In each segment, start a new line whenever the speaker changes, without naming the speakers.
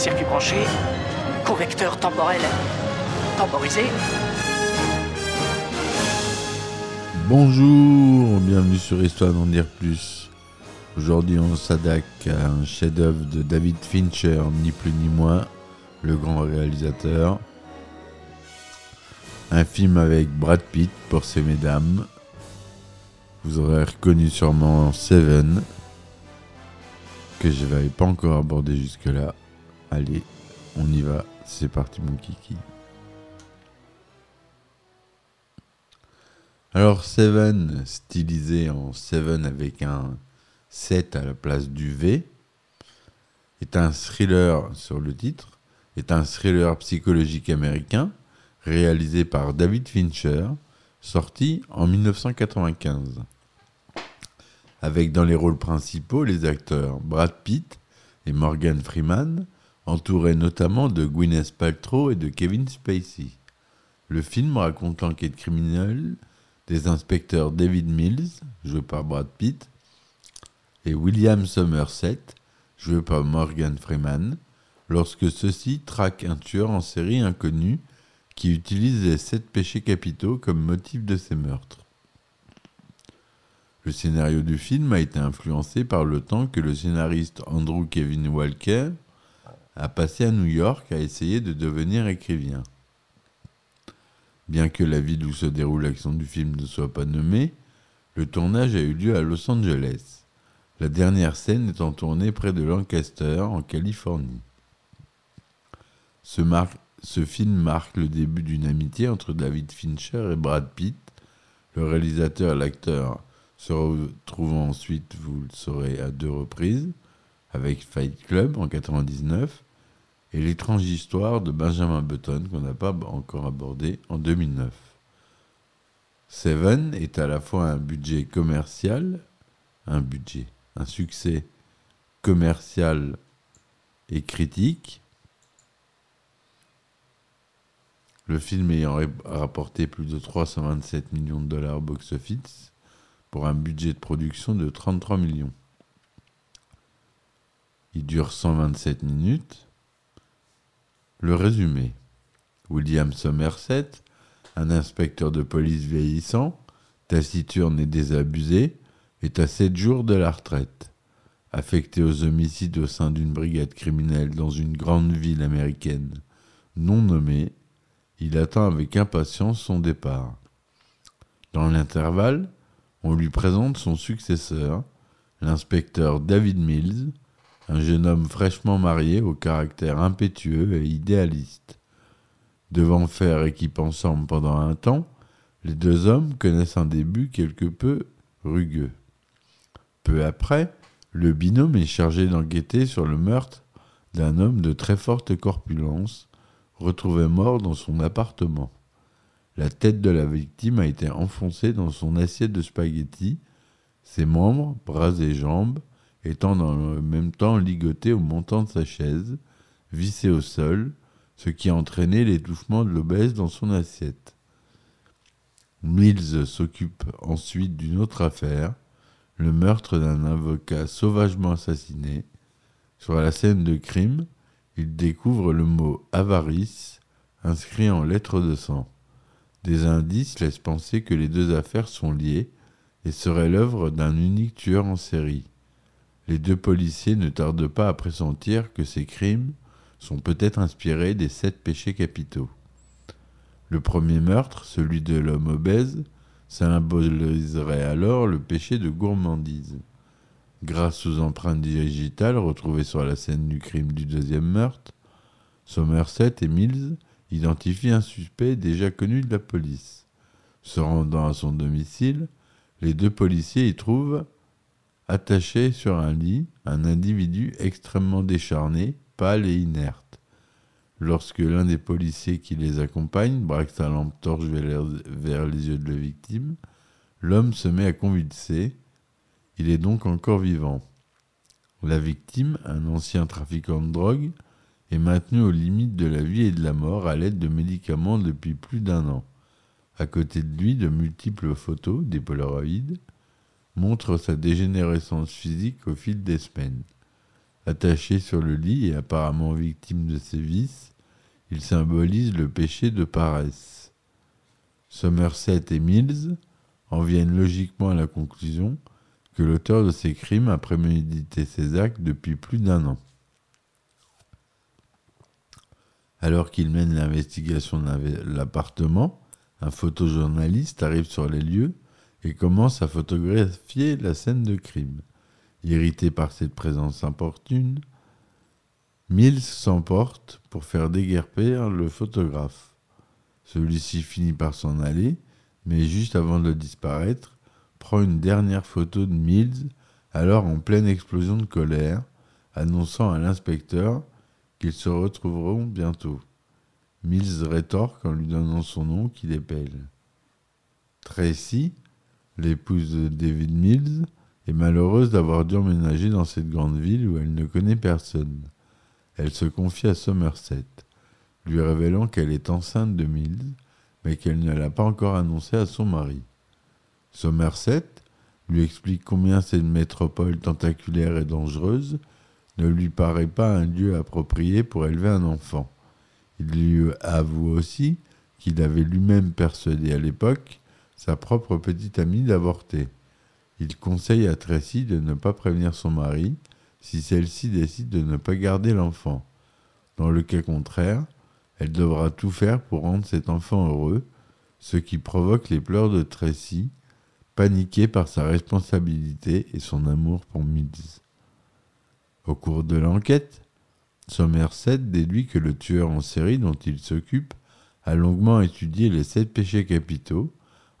circuit branché, convecteur temporel temporisé.
Bonjour, bienvenue sur Histoire d'en dire plus. Aujourd'hui, on s'attaque à un chef-d'œuvre de David Fincher, ni plus ni moins, le grand réalisateur. Un film avec Brad Pitt pour ces mesdames. Vous aurez reconnu sûrement Seven, que je n'avais pas encore abordé jusque-là. Allez, on y va, c'est parti mon kiki. Alors Seven, stylisé en Seven avec un 7 à la place du V, est un thriller sur le titre, est un thriller psychologique américain réalisé par David Fincher, sorti en 1995. Avec dans les rôles principaux les acteurs Brad Pitt et Morgan Freeman, entourés notamment de Gwyneth Paltrow et de Kevin Spacey. Le film raconte l'enquête criminelle des inspecteurs David Mills, joué par Brad Pitt, et William Somerset, joué par Morgan Freeman, lorsque ceux-ci traquent un tueur en série inconnu qui utilise les sept péchés capitaux comme motif de ses meurtres. Le scénario du film a été influencé par le temps que le scénariste Andrew Kevin Walker a passé à New York à essayer de devenir écrivain. Bien que la ville où se déroule l'action du film ne soit pas nommée, le tournage a eu lieu à Los Angeles, la dernière scène étant tournée près de Lancaster, en Californie. Ce, film marque le début d'une amitié entre David Fincher et Brad Pitt. Le réalisateur et l'acteur se retrouvant ensuite, vous le saurez, à deux reprises, avec Fight Club en 99 et l'étrange histoire de Benjamin Button qu'on n'a pas encore abordé en 2009. Seven est à la fois un budget commercial, un budget, un succès commercial et critique. Le film ayant rapporté plus de 327 millions de dollars box-office pour un budget de production de 33 millions. Il dure 127 minutes. Le résumé. William Somerset, un inspecteur de police vieillissant, taciturne et désabusé, est à 7 jours de la retraite. Affecté aux homicides au sein d'une brigade criminelle dans une grande ville américaine non nommée, il attend avec impatience son départ. Dans l'intervalle, on lui présente son successeur, l'inspecteur David Mills, un jeune homme fraîchement marié au caractère impétueux et idéaliste. Devant faire équipe ensemble pendant un temps, les deux hommes connaissent un début quelque peu rugueux. Peu après, le binôme est chargé d'enquêter sur le meurtre d'un homme de très forte corpulence, retrouvé mort dans son appartement. La tête de la victime a été enfoncée dans son assiette de spaghettis, ses membres, bras et jambes, étant dans le même temps ligotés au montant de sa chaise, vissé au sol, ce qui a entraîné l'étouffement de l'obèse dans son assiette. Mills s'occupe ensuite d'une autre affaire, le meurtre d'un avocat sauvagement assassiné. Sur la scène de crime, il découvre le mot avarice inscrit en lettres de sang. Des indices laissent penser que les deux affaires sont liées et seraient l'œuvre d'un unique tueur en série. Les deux policiers ne tardent pas à pressentir que ces crimes sont peut-être inspirés des sept péchés capitaux. Le premier meurtre, celui de l'homme obèse, symboliserait alors le péché de gourmandise. Grâce aux empreintes digitales retrouvées sur la scène du crime du deuxième meurtre, Somerset et Mills identifient un suspect déjà connu de la police. Se rendant à son domicile, les deux policiers y trouvent attaché sur un lit un individu extrêmement décharné, pâle et inerte. Lorsque l'un des policiers qui les accompagne braque sa lampe torche vers les yeux de la victime, l'homme se met à convulser. Il est donc encore vivant. La victime, un ancien trafiquant de drogue, est maintenu aux limites de la vie et de la mort à l'aide de médicaments depuis plus d'un an. À côté de lui, de multiples photos, des polaroïdes, montrent sa dégénérescence physique au fil des semaines. Attaché sur le lit et apparemment victime de ses vices, il symbolise le péché de paresse. Somerset et Mills en viennent logiquement à la conclusion que l'auteur de ces crimes a prémédité ses actes depuis plus d'un an. Alors qu'il mène l'investigation de l'appartement, un photojournaliste arrive sur les lieux et commence à photographier la scène de crime. Irrité par cette présence importune, Mills s'emporte pour faire déguerpir le photographe. Celui-ci finit par s'en aller, mais juste avant de disparaître, prend une dernière photo de Mills, alors en pleine explosion de colère, annonçant à l'inspecteur qu'ils se retrouveront bientôt. Mills rétorque en lui donnant son nom qu'il épelle. Tracy, l'épouse de David Mills, est malheureuse d'avoir dû emménager dans cette grande ville où elle ne connaît personne. Elle se confie à Somerset, lui révélant qu'elle est enceinte de Mills, mais qu'elle ne l'a pas encore annoncé à son mari. Somerset lui explique combien cette métropole tentaculaire et dangereuse ne lui paraît pas un lieu approprié pour élever un enfant. Il lui avoue aussi qu'il avait lui-même persuadé à l'époque sa propre petite amie d'avorter. Il conseille à Tracy de ne pas prévenir son mari si celle-ci décide de ne pas garder l'enfant. Dans le cas contraire, elle devra tout faire pour rendre cet enfant heureux, ce qui provoque les pleurs de Tracy, paniquée par sa responsabilité et son amour pour Mills. Au cours de l'enquête, Somerset déduit que le tueur en série dont il s'occupe a longuement étudié les sept péchés capitaux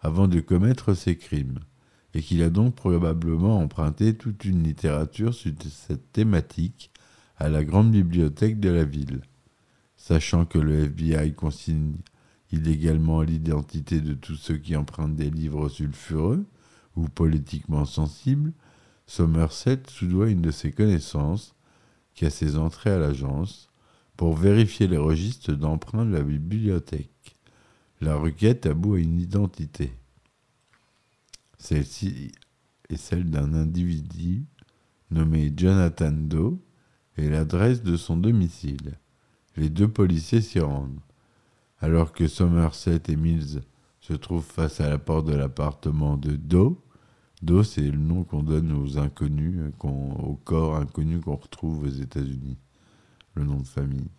avant de commettre ses crimes, et qu'il a donc probablement emprunté toute une littérature sur cette thématique à la grande bibliothèque de la ville. Sachant que le FBI consigne illégalement l'identité de tous ceux qui empruntent des livres sulfureux ou politiquement sensibles, Somerset soudoie une de ses connaissances, qui a ses entrées à l'agence, pour vérifier les registres d'emprunt de la bibliothèque. La requête about à une identité. Celle-ci est celle d'un individu nommé Jonathan Doe et l'adresse de son domicile. Les deux policiers s'y rendent. Alors que Somerset et Mills se trouvent face à la porte de l'appartement de Doe, Doe, c'est le nom qu'on donne aux inconnus, aux corps inconnus qu'on retrouve aux États-Unis. Le nom de famille.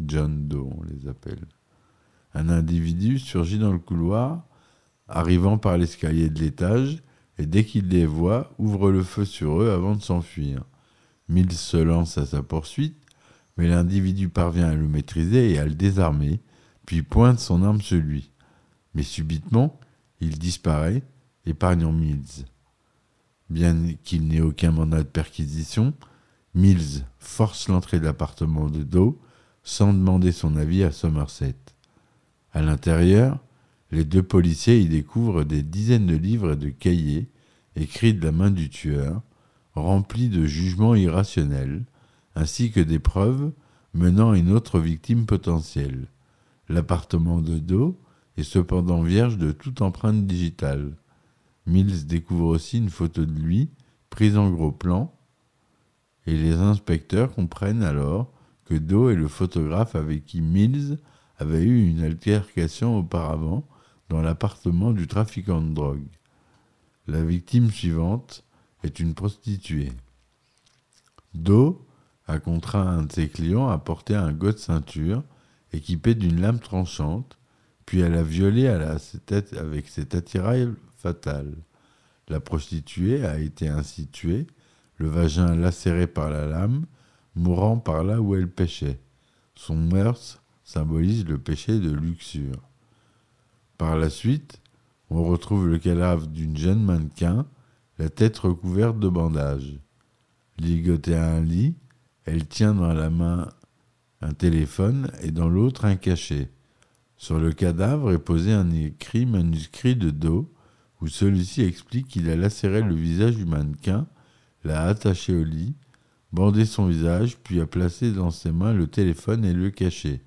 John Doe, on les appelle. Un individu surgit dans le couloir, arrivant par l'escalier de l'étage, et dès qu'il les voit, ouvre le feu sur eux avant de s'enfuir. Mills se lance à sa poursuite, mais l'individu parvient à le maîtriser et à le désarmer, puis pointe son arme sur lui. Mais subitement, il disparaît, épargnant Mills. Bien qu'il n'ait aucun mandat de perquisition, Mills force l'entrée de l'appartement de Doe sans demander son avis à Somerset. À l'intérieur, les deux policiers y découvrent des dizaines de livres et de cahiers écrits de la main du tueur, remplis de jugements irrationnels, ainsi que des preuves menant à une autre victime potentielle. L'appartement de Doe est cependant vierge de toute empreinte digitale. Mills découvre aussi une photo de lui, prise en gros plan, et les inspecteurs comprennent alors que Doe est le photographe avec qui Mills avait eu une altercation auparavant dans l'appartement du trafiquant de drogue. La victime suivante est une prostituée. Doe a contraint un de ses clients à porter un de ceinture équipé d'une lame tranchante, puis à la avec cet attirail fatal. La prostituée a été ainsi tuée, le vagin lacéré par la lame, mourant par là où elle pêchait. Son meurtre symbolise le péché de luxure. Par la suite, On retrouve le cadavre d'une jeune mannequin, la tête recouverte de bandages. Ligotée à un lit, elle tient dans la main un téléphone et dans l'autre un cachet. Sur le cadavre est posé un écrit manuscrit de dos où celui-ci explique qu'il a lacéré le visage du mannequin, l'a attaché au lit, bandé son visage, puis a placé dans ses mains le téléphone et le cachet.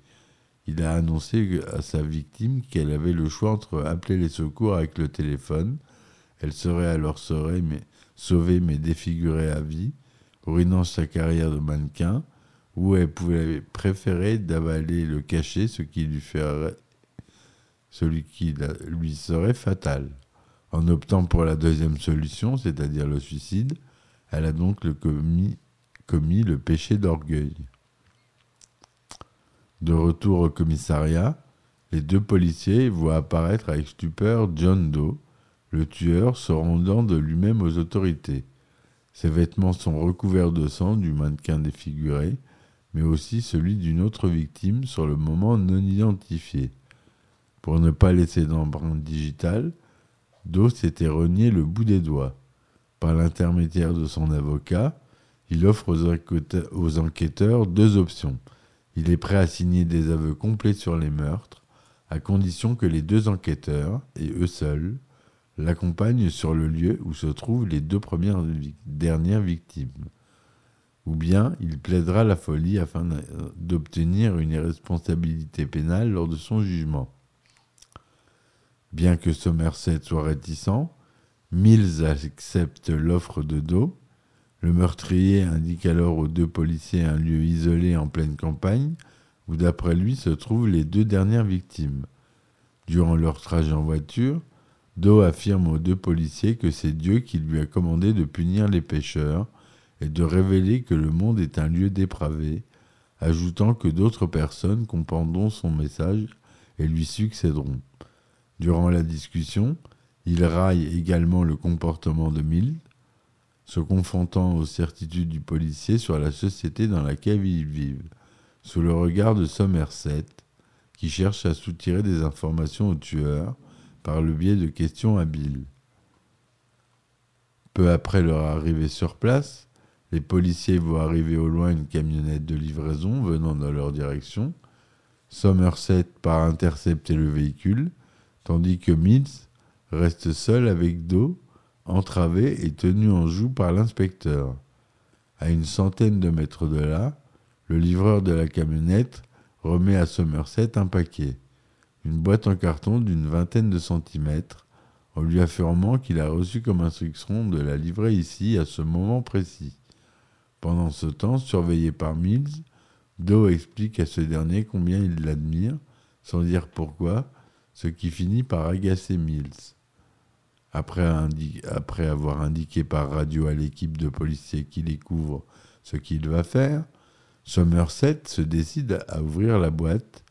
Il a annoncé à sa victime qu'elle avait le choix entre appeler les secours avec le téléphone, elle serait alors sauvée mais, défigurée à vie, ruinant sa carrière de mannequin, ou elle pouvait préférer d'avaler le cachet, ce qui lui ferait celui qui lui serait fatal. En optant pour la deuxième solution, c'est-à-dire le suicide, elle a donc commis le péché d'orgueil. De retour au commissariat, les deux policiers voient apparaître avec stupeur John Doe, le tueur se rendant de lui-même aux autorités. Ses vêtements sont recouverts de sang du mannequin défiguré, mais aussi celui d'une autre victime sur le moment non identifiée. Pour ne pas laisser d'empreinte digitale, Doe s'était renié le bout des doigts. Par l'intermédiaire de son avocat, il offre aux enquêteurs deux options. Il est prêt à signer des aveux complets sur les meurtres, à condition que les deux enquêteurs, et eux seuls, l'accompagnent sur le lieu où se trouvent les deux premières dernières victimes. Ou bien il plaidera la folie afin d'obtenir une irresponsabilité pénale lors de son jugement. Bien que Somerset soit réticent, Mills accepte l'offre de Doe. Le meurtrier indique alors aux deux policiers un lieu isolé en pleine campagne, où d'après lui se trouvent les deux dernières victimes. Durant leur trajet en voiture, Doe affirme aux deux policiers que c'est Dieu qui lui a commandé de punir les pécheurs et de révéler que le monde est un lieu dépravé, ajoutant que d'autres personnes comprendront son message et lui succéderont. Durant la discussion, il raille également le comportement de Mills, se confrontant aux certitudes du policier sur la société dans laquelle ils vivent, sous le regard de Somerset, qui cherche à soutirer des informations au tueur par le biais de questions habiles. Peu après leur arrivée sur place, les policiers voient arriver au loin une camionnette de livraison venant dans leur direction. Somerset part intercepter le véhicule tandis que Mills reste seul avec Doe, entravé et tenu en joue par l'inspecteur. À une centaine de mètres de là, le livreur de la camionnette remet à Somerset un paquet, une boîte en carton d'une vingtaine de centimètres, en lui affirmant qu'il a reçu comme instruction de la livrer ici à ce moment précis. Pendant ce temps, surveillé par Mills, Doe explique à ce dernier combien il l'admire, sans dire pourquoi, ce qui finit par agacer Mills. Après, avoir indiqué par radio à l'équipe de policiers qui découvre ce qu'il va faire, Somerset se décide à ouvrir la boîte,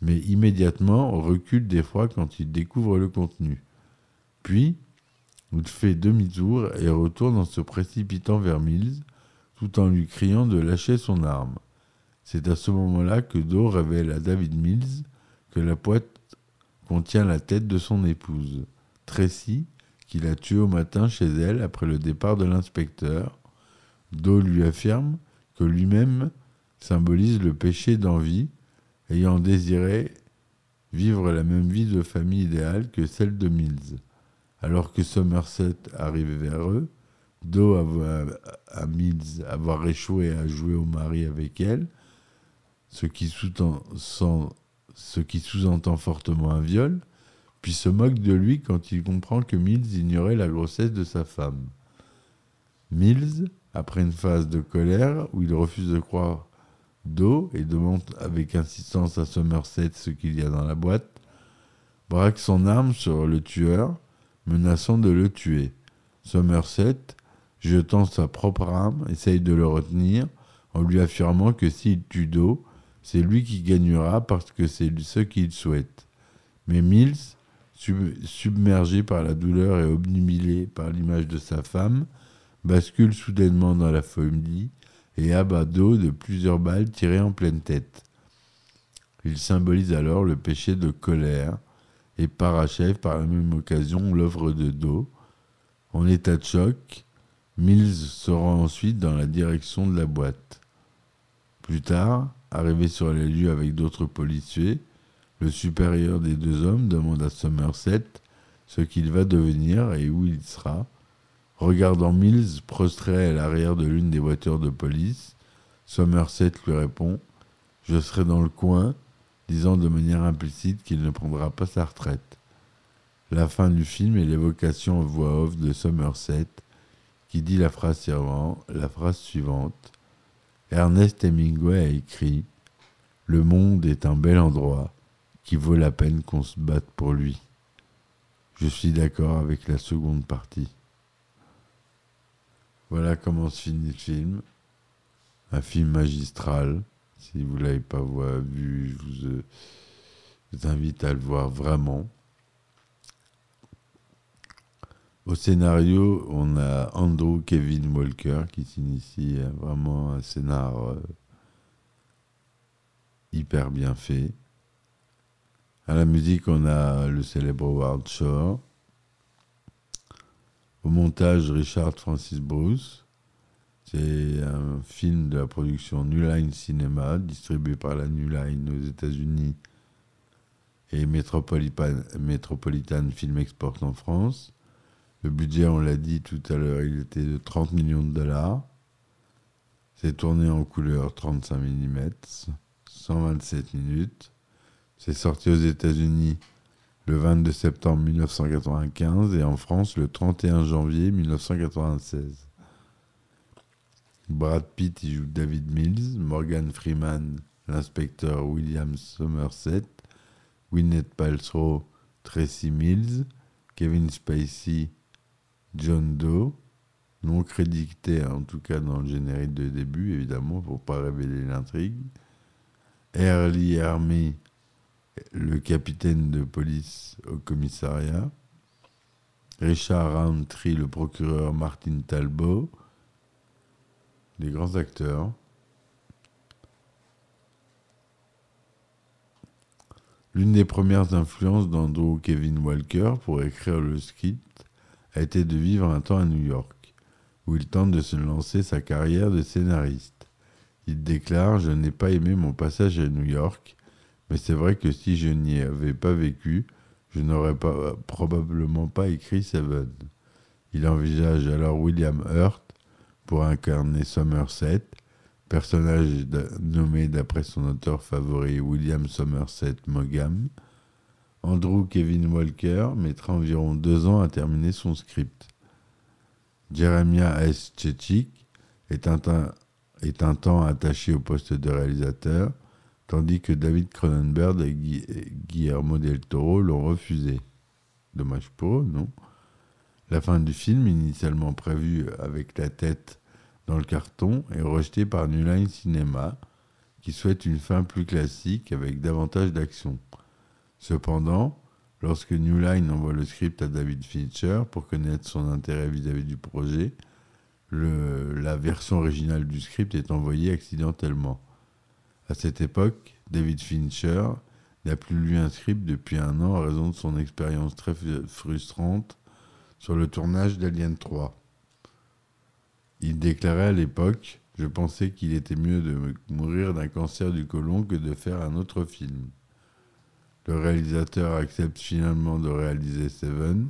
mais immédiatement recule d'effroi quand il découvre le contenu. Puis, il fait demi-tour et retourne en se précipitant vers Mills, tout en lui criant de lâcher son arme. C'est à ce moment-là que Doe révèle à David Mills que la boîte contient la tête de son épouse, Tracy, qu'il a tuée au matin chez elle après le départ de l'inspecteur. Doe lui affirme que lui-même symbolise le péché d'envie, ayant désiré vivre la même vie de famille idéale que celle de Mills. Alors que Somerset arrive vers eux, avoue à Mills avoir échoué à jouer au mari avec elle, ce qui sous-entend fortement un viol, puis se moque de lui quand il comprend que Mills ignorait la grossesse de sa femme. Mills, après une phase de colère où il refuse de croire d'eau et demande avec insistance à Somerset ce qu'il y a dans la boîte, braque son arme sur le tueur, menaçant de le tuer. Somerset, jetant sa propre arme, essaye de le retenir en lui affirmant que s'il tue d'eau, c'est lui qui gagnera parce que c'est ce qu'il souhaite. Mais Mills, submergé par la douleur et obnubilé par l'image de sa femme, bascule soudainement dans la folie et abat d'eau de plusieurs balles tirées en pleine tête. Il symbolise alors le péché de colère et parachève par la même occasion l'œuvre de Doe. En état de choc, Mills se rend ensuite dans la direction de la boîte. Plus tard, arrivé sur les lieux avec d'autres policiers, le supérieur des deux hommes demande à Somerset ce qu'il va devenir et où il sera. Regardant Mills prostré à l'arrière de l'une des voitures de police, Somerset lui répond Je serai dans le coin, disant de manière implicite qu'il ne prendra pas sa retraite. La fin du film est l'évocation en voix off de Somerset qui dit la phrase, suivante, la phrase suivante Ernest Hemingway a écrit Le monde est un bel endroit qui vaut la peine qu'on se batte pour lui. Je suis d'accord avec la seconde partie. Voilà comment se finit le film. Un film magistral. Si vous ne l'avez pas vu, je vous, euh, je vous invite à le voir vraiment. Au scénario, on a Andrew Kevin Walker qui s'initie à vraiment un scénar euh, hyper bien fait. À la musique, on a le célèbre Howard Shore. Au montage, Richard Francis Bruce. C'est un film de la production New Line Cinema, distribué par la New aux États-Unis et Metropolitan, Metropolitan Film Export en France. Le budget, on l'a dit tout à l'heure, il était de 30 millions de dollars. C'est tourné en couleur 35 mm, 127 minutes. C'est sorti aux États-Unis le 22 septembre 1995 et en France le 31 janvier 1996. Brad Pitt y joue David Mills, Morgan Freeman, l'inspecteur William Somerset, Gwyneth Paltrow, Tracy Mills, Kevin Spacey, John Doe, non crédité en tout cas dans le générique de début évidemment pour pas révéler l'intrigue, Early Army le capitaine de police au commissariat, Richard Roundtree, le procureur Martin Talbot, des grands acteurs. L'une des premières influences d'Andrew Kevin Walker pour écrire le script a été de vivre un temps à New York, où il tente de se lancer sa carrière de scénariste. Il déclare Je n'ai pas aimé mon passage à New York, mais c'est vrai que si je n'y avais pas vécu, je n'aurais pas, probablement pas écrit Seven. Il envisage alors William Hurt pour incarner Somerset, personnage nommé d'après son auteur favori William Somerset Maugham. Andrew Kevin Walker mettra environ deux ans à terminer son script. Jeremiah S. Chechik est un temps attaché au poste de réalisateur tandis que David Cronenberg et Guillermo del Toro l'ont refusé. Dommage pour eux, non? La fin du film, initialement prévue avec la tête dans le carton, est rejetée par New Line Cinema, qui souhaite une fin plus classique avec davantage d'action. Cependant, lorsque New Line envoie le script à David Fincher pour connaître son intérêt vis-à-vis du projet, la version originale du script est envoyée accidentellement. À cette époque, David Fincher n'a plus lu un script depuis un an à raison de son expérience très frustrante sur le tournage d'Alien 3. Il déclarait à l'époque Je pensais qu'il était mieux de mourir d'un cancer du côlon que de faire un autre film. Le réalisateur accepte finalement de réaliser Seven,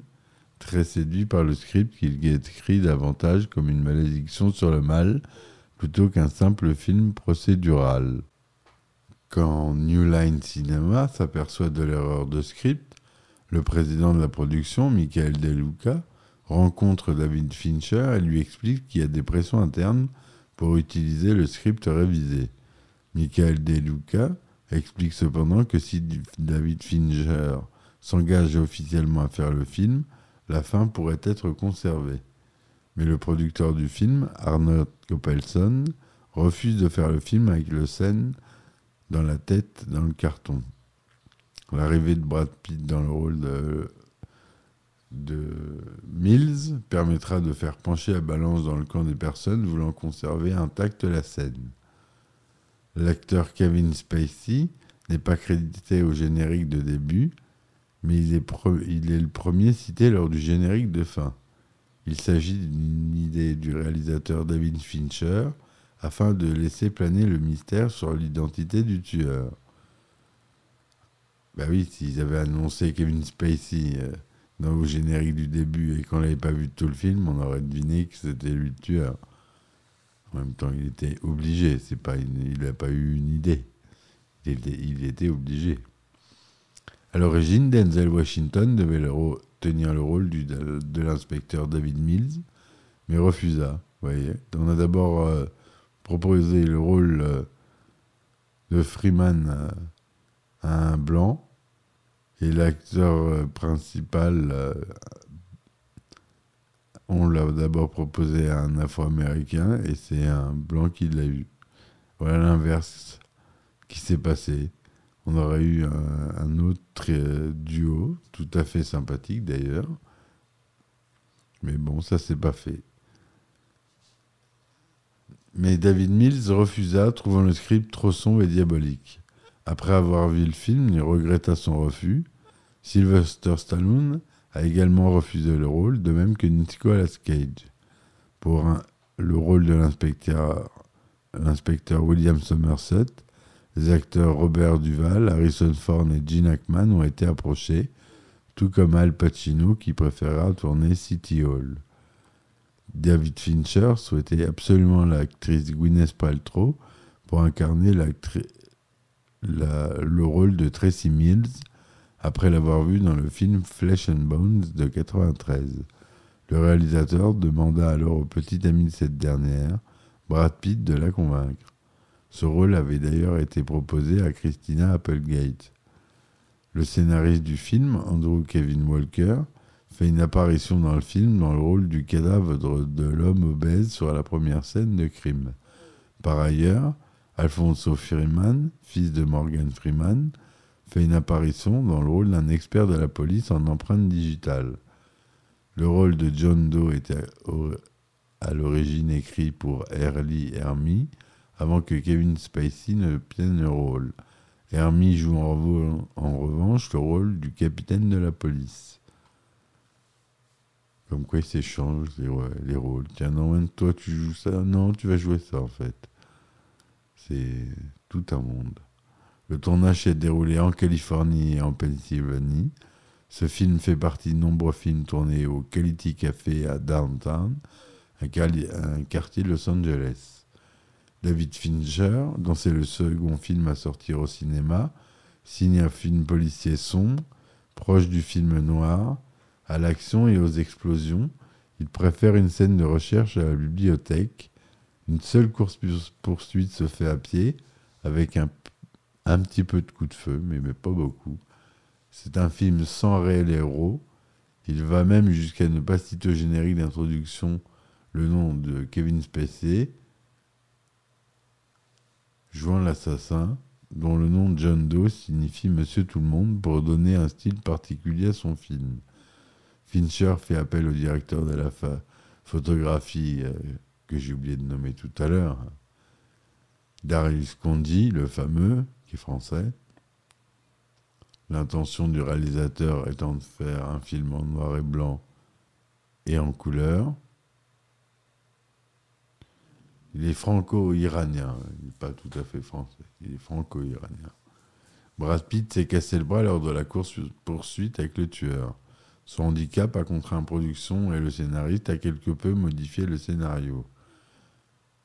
très séduit par le script qu'il écrit davantage comme une malédiction sur le mal plutôt qu'un simple film procédural. Quand New Line Cinema s'aperçoit de l'erreur de script, le président de la production, Michael De Luca, rencontre David Fincher et lui explique qu'il y a des pressions internes pour utiliser le script révisé. Michael De Luca explique cependant que si David Fincher s'engage officiellement à faire le film, la fin pourrait être conservée. Mais le producteur du film, Arnold Coppelson, refuse de faire le film avec le scène dans la tête dans le carton. L'arrivée de Brad Pitt dans le rôle de, Mills permettra de faire pencher la balance dans le camp des personnes voulant conserver intacte la scène. L'acteur Kevin Spacey n'est pas crédité au générique de début, mais il est le premier cité lors du générique de fin. Il s'agit d'une idée du réalisateur David Fincher afin de laisser planer le mystère sur l'identité du tueur. Bah oui, s'ils avaient annoncé Kevin Spacey euh, dans le générique du début et qu'on l'avait pas vu tout le film, on aurait deviné que c'était lui le tueur. En même temps, il était obligé. C'est pas, il n'a pas eu une idée. Il était, obligé. À l'origine, Denzel Washington devait tenir le rôle du- de l'inspecteur David Mills, mais refusa. voyez. On a d'abord euh, proposé le rôle euh, de Freeman euh, à un blanc, et l'acteur euh, principal, on l'a d'abord proposé à un afro-américain, et c'est un blanc qui l'a eu. Voilà l'inverse qui s'est passé. On aurait eu un, autre duo, tout à fait sympathique d'ailleurs. Mais bon, ça s'est pas fait. Mais David Mills refusa, trouvant le script trop sombre et diabolique. Après avoir vu le film, il regretta son refus. Sylvester Stallone a également refusé le rôle, de même que Nicolas Cage. Pour le rôle de l'inspecteur l'inspecteur William Somerset, les acteurs Robert Duval, Harrison Ford et Gene Hackman ont été approchés, tout comme Al Pacino qui préféra tourner City Hall. David Fincher souhaitait absolument l'actrice Gwyneth Paltrow pour incarner le rôle de Tracy Mills après l'avoir vue dans le film Flesh and Bones de 93. Le réalisateur demanda alors au petit ami de cette dernière, Brad Pitt, de la convaincre. Ce rôle avait d'ailleurs été proposé à Christina Applegate. Le scénariste du film, Andrew Kevin Walker, fait une apparition dans le film dans le rôle du cadavre de, l'homme obèse sur la première scène de crime. Par ailleurs, Alfonso Freeman, fils de Morgan Freeman, fait une apparition dans le rôle d'un expert de la police en empreinte digitale. Le rôle de John Doe était à l'origine écrit pour Early Hermie, avant que Kevin Spacey ne prenne le rôle. Hermie joue en revanche le rôle du capitaine de la police. Comme quoi ils s'échangent les, rôles. Tiens, non, toi tu joues ça. Non, tu vas jouer ça en fait. C'est tout un monde. Le tournage s'est déroulé en Californie et en Pennsylvanie. Ce film fait partie de nombreux films tournés au Quality Café à Downtown, un, un quartier de Los Angeles. David Fincher, dont c'est le second film à sortir au cinéma, signe un film policier sombre, proche du film noir, à l'action et aux explosions. Il préfère une scène de recherche à la bibliothèque. Une seule course-poursuite se fait à pied, avec un, un petit peu de coup de feu, mais, mais pas beaucoup. C'est un film sans réel héros. Il va même jusqu'à ne pas citer au générique d'introduction le nom de Kevin Spacey, jouant l'assassin, dont le nom John Doe signifie Monsieur Tout le Monde pour donner un style particulier à son film. Fincher fait appel au directeur de la photographie euh, que j'ai oublié de nommer tout à l'heure, Darius Condi, le fameux, qui est français. L'intention du réalisateur étant de faire un film en noir et blanc et en couleur. Il est franco-iranien, il n'est pas tout à fait français, il est franco-iranien. Brad Pitt s'est cassé le bras lors de la course-poursuite avec le tueur. Son handicap a contraint production et le scénariste a quelque peu modifié le scénario.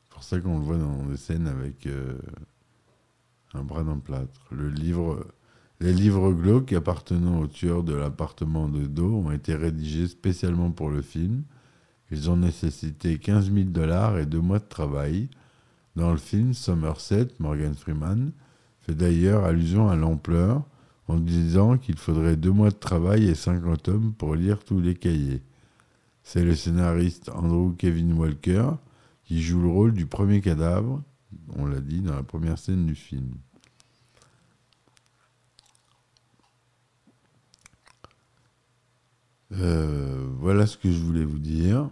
C'est pour ça qu'on le voit dans des scènes avec euh, un bras d'un plâtre. Le livre, les livres glauques appartenant au tueur de l'appartement de Do ont été rédigés spécialement pour le film. Ils ont nécessité 15 000 dollars et deux mois de travail. Dans le film, Somerset, Morgan Freeman, fait d'ailleurs allusion à l'ampleur en disant qu'il faudrait deux mois de travail et 50 hommes pour lire tous les cahiers. C'est le scénariste Andrew Kevin Walker qui joue le rôle du premier cadavre, on l'a dit dans la première scène du film. Euh, voilà ce que je voulais vous dire.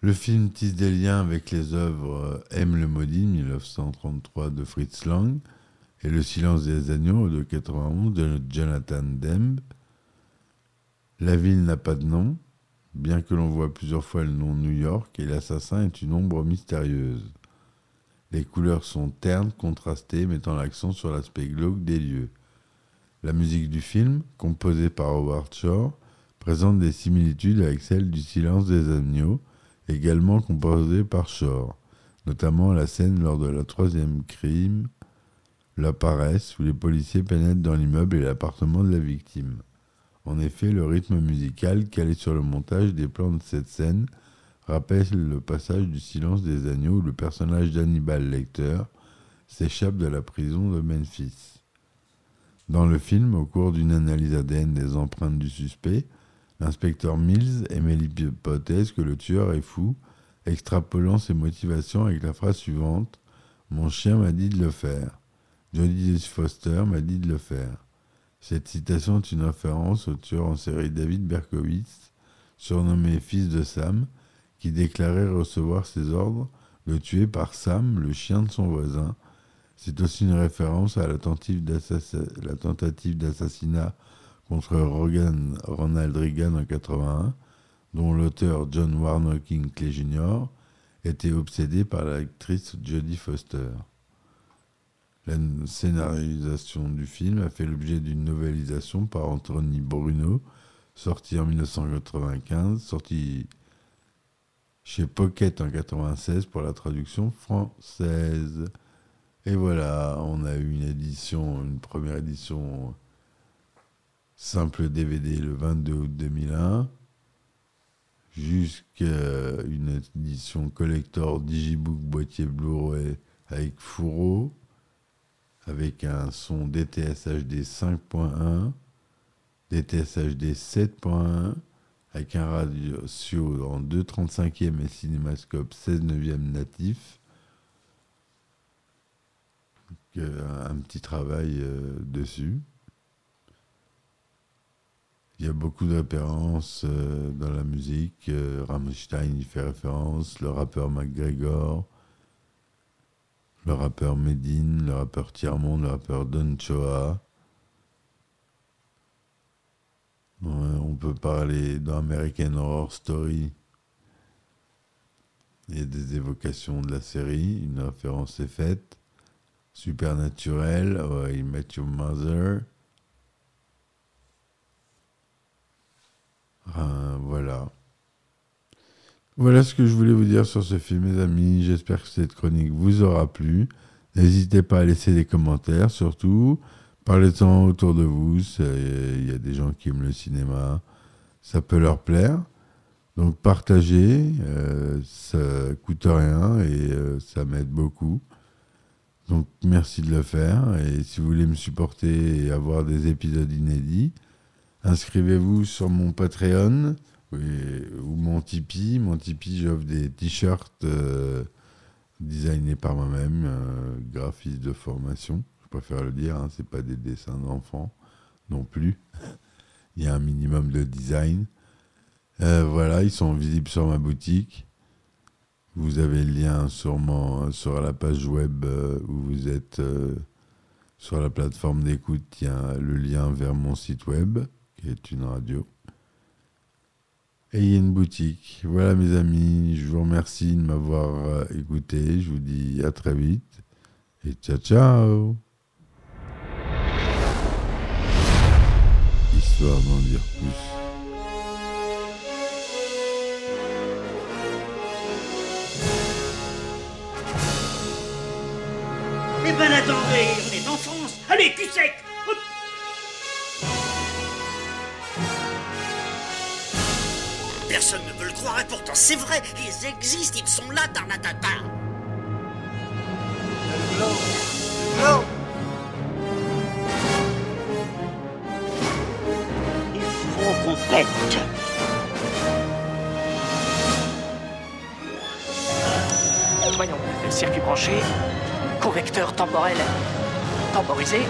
Le film tisse des liens avec les œuvres M le maudit 1933 de Fritz Lang, et Le silence des agneaux de 91 de Jonathan Dembe. La ville n'a pas de nom, bien que l'on voit plusieurs fois le nom New York, et l'assassin est une ombre mystérieuse. Les couleurs sont ternes, contrastées, mettant l'accent sur l'aspect glauque des lieux. La musique du film, composée par Howard Shore, présente des similitudes avec celle du Silence des agneaux, également composée par Shore, notamment la scène lors de la troisième crime, la paresse, où les policiers pénètrent dans l'immeuble et l'appartement de la victime. En effet, le rythme musical calé sur le montage des plans de cette scène rappelle le passage du silence des agneaux où le personnage d'Hannibal Lecter s'échappe de la prison de Memphis. Dans le film, au cours d'une analyse ADN des empreintes du suspect, l'inspecteur Mills émet l'hypothèse que le tueur est fou, extrapolant ses motivations avec la phrase suivante Mon chien m'a dit de le faire. Jodie Foster m'a dit de le faire. Cette citation est une référence au tueur en série David Berkowitz, surnommé Fils de Sam, qui déclarait recevoir ses ordres le tuer par Sam, le chien de son voisin. C'est aussi une référence à la tentative d'assassinat contre Ronald Reagan en 81, dont l'auteur John Warner King Clay Jr. était obsédé par l'actrice Jodie Foster. La scénarisation du film a fait l'objet d'une novélisation par Anthony Bruno, sorti en 1995, sorti chez Pocket en 1996 pour la traduction française. Et voilà, on a eu une édition, une première édition simple DVD le 22 août 2001, jusqu'à une édition collector Digibook boîtier Blu-ray avec fourreau, avec un son DTS HD 5.1, DTS HD 7.1, avec un ratio en 2,35e et cinémascope 16 neuvième natif. un petit travail euh, dessus. Il y a beaucoup de références euh, dans la musique. Euh, Rammstein y fait référence, le rappeur McGregor, le rappeur Medine, le rappeur Tiermont, le rappeur Don Choa. on peut parler d'American Horror Story. Il y a des évocations de la série, une référence est faite. Supernaturel, il Met Your Mother. voilà. Voilà ce que je voulais vous dire sur ce film, mes amis. J'espère que cette chronique vous aura plu. N'hésitez pas à laisser des commentaires, surtout. Parlez-en autour de vous. Il y a des gens qui aiment le cinéma. Ça peut leur plaire. Donc partagez. Euh, ça coûte rien et euh, ça m'aide beaucoup. Donc merci de le faire. Et si vous voulez me supporter et avoir des épisodes inédits, inscrivez-vous sur mon Patreon ou mon Tipeee. Mon Tipeee, j'offre des t-shirts euh, designés par moi-même, euh, graphiste de formation. Je préfère le dire, hein, c'est pas des dessins d'enfants non plus. Il y a un minimum de design. Euh, voilà, ils sont visibles sur ma boutique. Vous avez le lien sûrement sur la page web où vous êtes sur la plateforme d'écoute. Il y a le lien vers mon site web, qui est une radio. Et il y a une boutique. Voilà mes amis, je vous remercie de m'avoir euh, écouté. Je vous dis à très vite. Et ciao ciao Histoire d'en dire plus.
Eh ben attendez, on est en France Allez, cul sec Personne ne veut le croire et pourtant c'est vrai, ils existent, ils sont là, Tarnatata.
Il faut qu'on. Voyons, circuit branché, correcteur temporel temporisé,